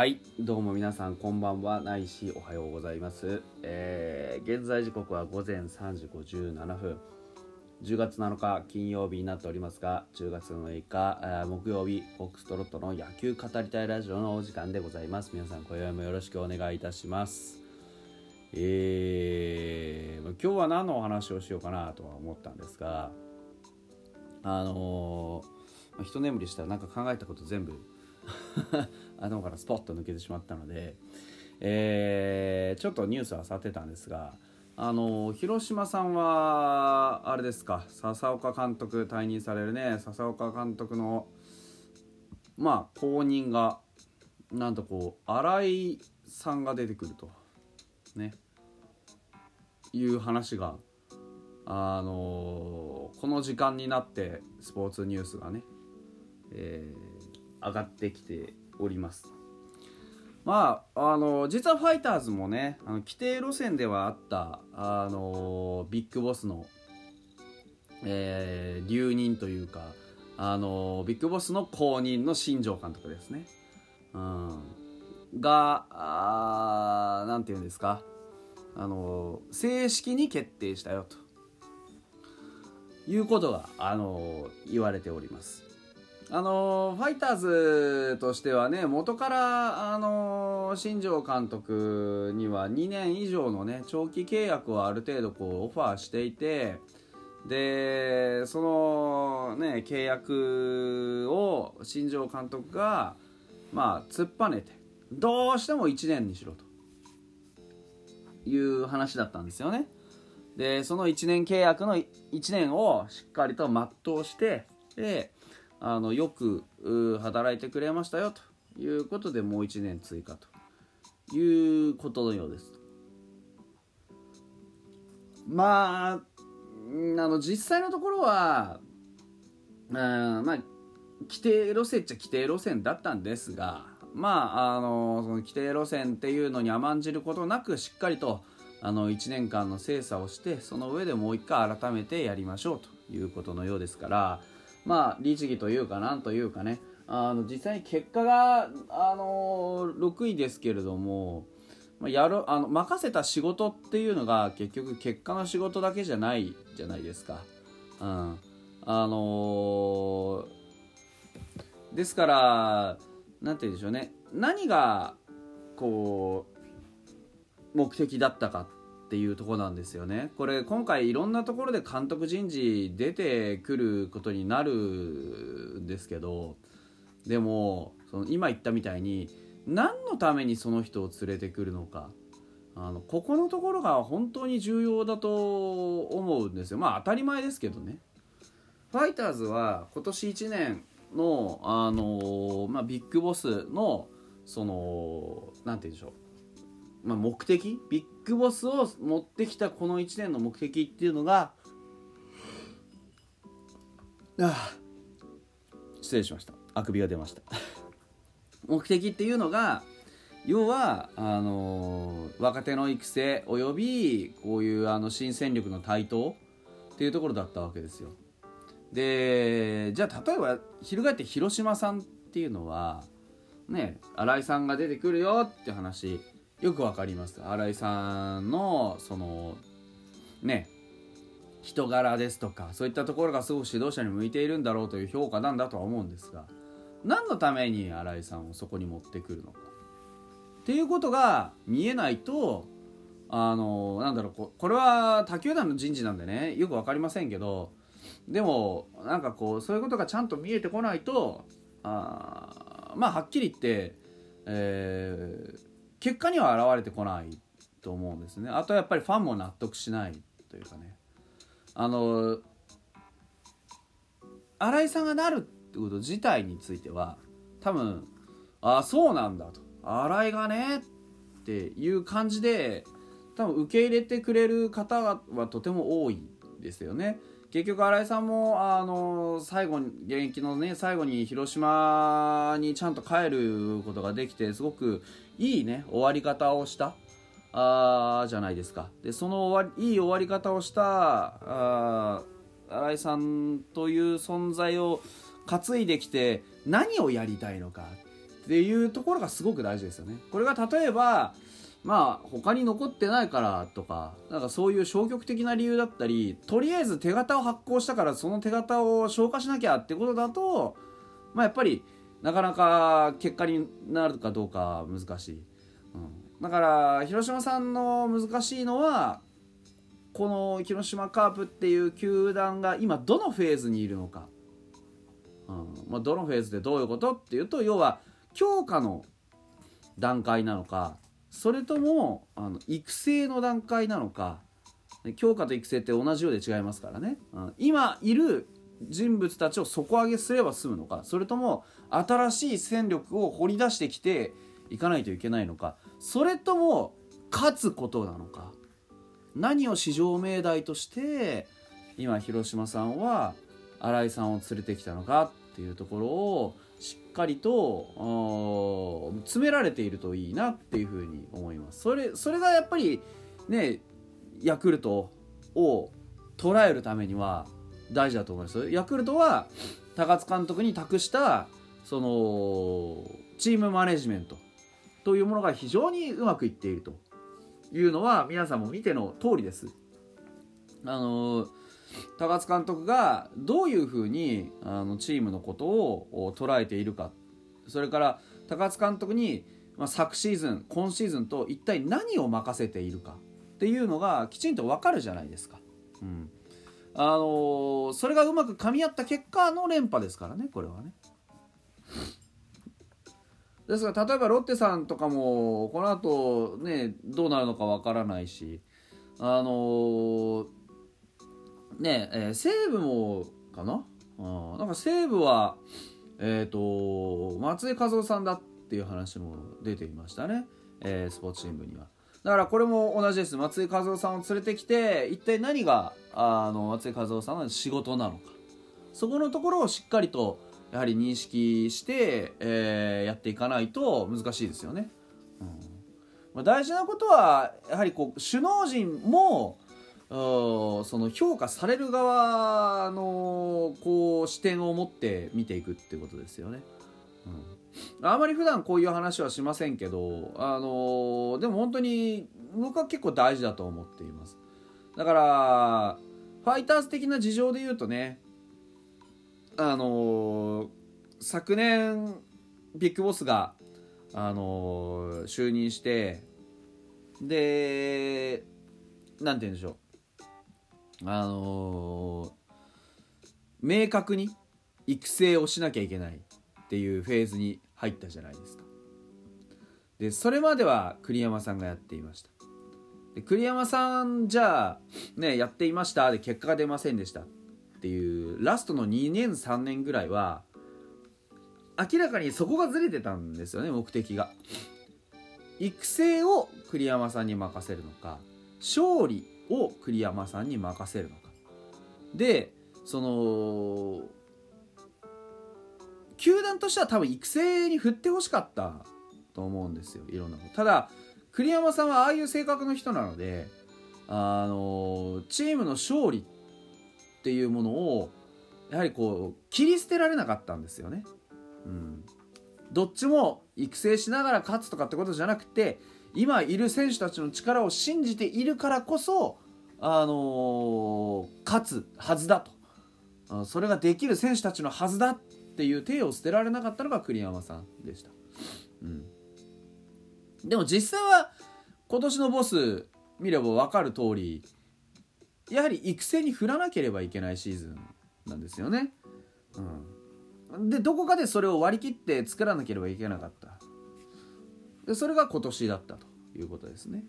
はいどうも皆さんこんばんは。ないしおはようございます、えー現在時刻は午前3時57分。10月7日金曜日になっておりますが10月の6日、えー木曜日フォックストロットの野球語りたいラジオのお時間でございます。皆さん今宵もよろしくお願いいたします。えーま今日は何のお話をしようかなとは思ったんですがあのーま一眠りしたらなんか考えたこと全部 頭からスポッと抜けてしまったので、えーちょっとニュースは漁ってたんですが、あの広島さんはあれですか笹岡監督退任されるね笹岡監督のまあ後任がなんとこう新井さんが出てくるとねいう話があのこの時間になってスポーツニュースがね、えー上がってきております。まああの実はファイターズもねあの規定路線ではあったあのビッグボスの、えー留任というかあのビッグボスの後任の新庄監督ですね、うん、があなんていうんですか。あの正式に決定したよということがあの言われております。あのファイターズとしてはね元からあの新庄監督には2年以上のね長期契約をある程度こうオファーしていてでそのね契約を新庄監督がまあ突っぱねてどうしても1年にしろと。いう話だったんですよね。でその1年契約の1年をしっかりと全うしてであのよく働いてくれましたよということでもう1年追加ということのようですまああの実際のところはうんまあ規定路線っちゃ規定路線だったんですがまああのその規定路線っていうのに甘んじることなくしっかりとあの1年間の精査をしてその上でもう一回改めてやりましょうということのようですからまあ律儀というかなんというかね。あの実際に結果があの6位ですけれども、まあ、やるあの任せた仕事っていうのが結局結果の仕事だけじゃないじゃないですか。うん、あのですからなんて言うんでしょうね。何がこう目的だったかっていうとこなんですよね。これ今回いろんなところで監督人事出てくることになるんですけどでもその今言ったみたいに何のためにその人を連れてくるのか。あのここのところが本当に重要だと思うんですよ。まあ当たり前ですけどね。ファイターズは今年1年の、あのまあ、ビッグボスのそのなんて言うんでしょう、まあ、目的？ビッグボスを持ってきたこの1年の目的っていうのがああ失礼しました。あくびが出ました。目的っていうのが要はあの若手の育成およびこういうあの新戦力の台頭っていうところだったわけですよ。でじゃあ例えば翻って広島さんっていうのはね新井さんが出てくるよって話よくわかります。新井さんのそのね人柄ですとかそういったところがすごく指導者に向いているんだろうという評価なんだとは思うんですが何のために新井さんをそこに持ってくるのか。っていうことが見えないとあのなんだろうこれは他球団の人事なんでねよく分かりませんけどでもなんかこうそういうことがちゃんと見えてこないとあまあはっきり言って、えー結果には現れてこないと思うんですね。あとやっぱりファンも納得しないというかね。あの新井さんがなるってこと自体については多分ああそうなんだと。新井がねっていう感じで多分受け入れてくれる方はとても多いですよね。結局新井さんもあの最後に現役のね最後に広島にちゃんと帰ることができてすごくいいね終わり方をしたあーじゃないですかでその終わりいい終わり方をしたあ新井さんという存在を担いできて何をやりたいのかっっていうところがすごく大事ですよね。これが例えばまあ他に残ってないからとかなんかそういう消極的な理由だったりとりあえず手形を発行したからその手形を消化しなきゃってことだとまあやっぱりなかなか結果になるかどうか難しい、うん、だから広島さんの難しいのはこの広島カープっていう球団が今どのフェーズにいるのか、うん。まあ、どのフェーズでどういうことっていうと要は強化の段階なのかそれともあの育成の段階なのか。強化と育成って同じようで違いますからね、うん、今いる人物たちを底上げすれば済むのかそれとも新しい戦力を掘り出してきていかないといけないのかそれとも勝つことなのか何を至上命題として今広島さんは新井さんを連れてきたのかっていうところをしっかりと詰められているといいなっていうふうに思います。それそれがやっぱりねヤクルトを捉えるためには大事だと思いますヤクルトは高津監督に託したそのチームマネジメントというものが非常にうまくいっているというのは皆さんも見ての通りです。あの高津監督がどういうふうにあのチームのことを捉えているかそれから高津監督に、まあ、昨シーズン今シーズンと一体何を任せているかっていうのがきちんと分かるじゃないですか。うんあのー、それがうまく噛み合った結果の連覇ですからねこれはね。ですが例えばロッテさんとかもこの後ねどうなるのかわからないしあのー、ねえー、西武もかな？あなんか西武はえっ、ー、と松井和夫さんだっていう話も出ていましたね、えー、スポーツ新聞には。だからこれも同じです松井和夫さんを連れてきて一体何があの松井和夫さんの仕事なのかそこのところをしっかりとやはり認識して、えー、やっていかないと難しいですよね。うんまあ、大事なことはやはりこう首脳陣もその評価される側のこう視点を持って見ていくってことですよね。うん、あまり普段こういう話はしませんけど、あのでも本当に僕は結構大事だと思っています。だからファイターズ的な事情で言うとねあのー、昨年ビッグボスが、あのー、就任してでなんて言うんでしょうあの、明確に育成をしなきゃいけないっていうフェーズに入ったじゃないですか。でそれまでは栗山さんがやっていました。で栗山さんじゃあねやっていましたで結果が出ませんでしたっていうラストの2年3年ぐらいは明らかにそこがずれてたんですよね目的が。育成を栗山さんに任せるのか勝利を栗山さんに任せるのか。でその球団としては多分育成に振ってほしかったと思うんですよいろんなこと。ただ栗山さんはああいう性格の人なのであのチームの勝利っていうものをやはりこう切り捨てられなかったんですよね。うん、どっちも育成しながら勝つとかってことじゃなくて今いる選手たちの力を信じているからこそ、あのー、勝つはずだと。それができる選手たちのはずだっていう手を捨てられなかったのが栗山さんでした。うん、でも実際は今年のボス見れば分かる通りやはり育成に振らなければいけないシーズンなんですよね。うん、でどこかでそれを割り切って作らなければいけなかったでそれが今年だったということですね。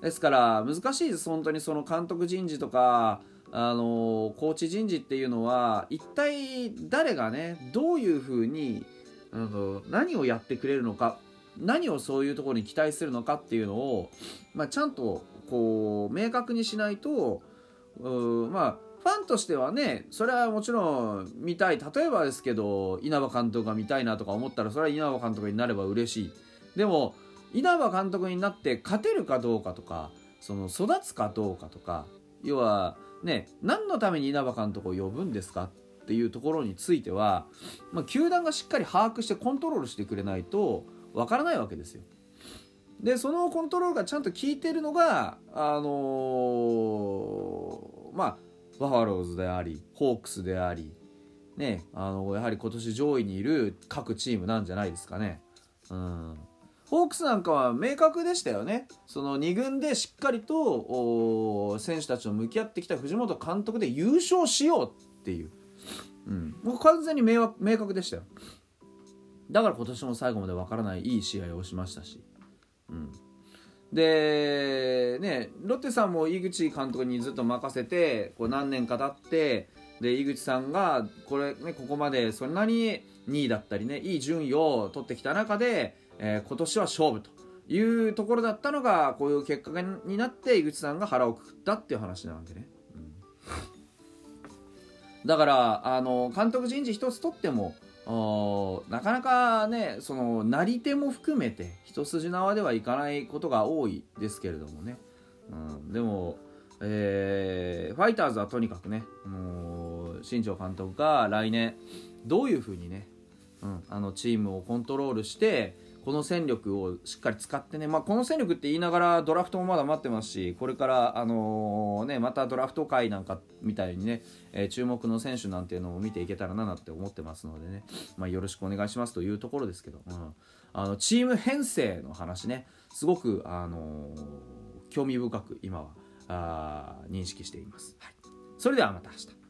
ですから難しいです本当にその監督人事とかあのコーチ人事っていうのは一体誰がねどういうふうにあの何をやってくれるのか何をそういうところに期待するのかっていうのを、まあ、ちゃんとこう明確にしないとまあファンとしてはねそれはもちろん見たい。例えばですけど稲葉監督が見たいなとか思ったらそれは稲葉監督になれば嬉しい。でも稲葉監督になって勝てるかどうかとかその育つかどうかとか要はね何のために稲葉監督を呼ぶんですかっていうところについては、まあ、球団がしっかり把握してコントロールしてくれないとわからないわけですよ。でそのコントロールがちゃんと効いてるのがあのー、まあバファローズでありホークスでありねあのやはり今年上位にいる各チームなんじゃないですかね。うんホークスなんかは明確でしたよね。その2軍でしっかりと選手たちと向き合ってきた藤本監督で優勝しようっていう。うん、もう完全に明明確でしたよ。だから今年も最後までわからないいい試合をしましたし。うん、で、ね、ロッテさんも井口監督にずっと任せてこう何年か経ってで井口さんがこれ、ね、ここまでそんなに2位だったりねいい順位を取ってきた中でえー、今年は勝負というところだったのがこういう結果になって井口さんが腹をくくったっていう話なわけね、うん、だからあの監督人事一つとってもなかなかねそのなり手も含めて一筋縄ではいかないことが多いですけれどもね、うん、でも、えー、ファイターズはとにかくねもう新庄監督が来年どういうふうにね、うん、あのチームをコントロールしてこの戦力をしっかり使ってね、まあ、この戦力って言いながらドラフトもまだ待ってますしこれから、あのー、ね、またドラフト会なんかみたいにね、えー、注目の選手なんていうのを見ていけたらななんて思ってますのでね、まあ、よろしくお願いしますというところですけど、うん、あのチーム編成の話ね。すごく、あのー、興味深く今はあ認識しています、はい、それではまた明日。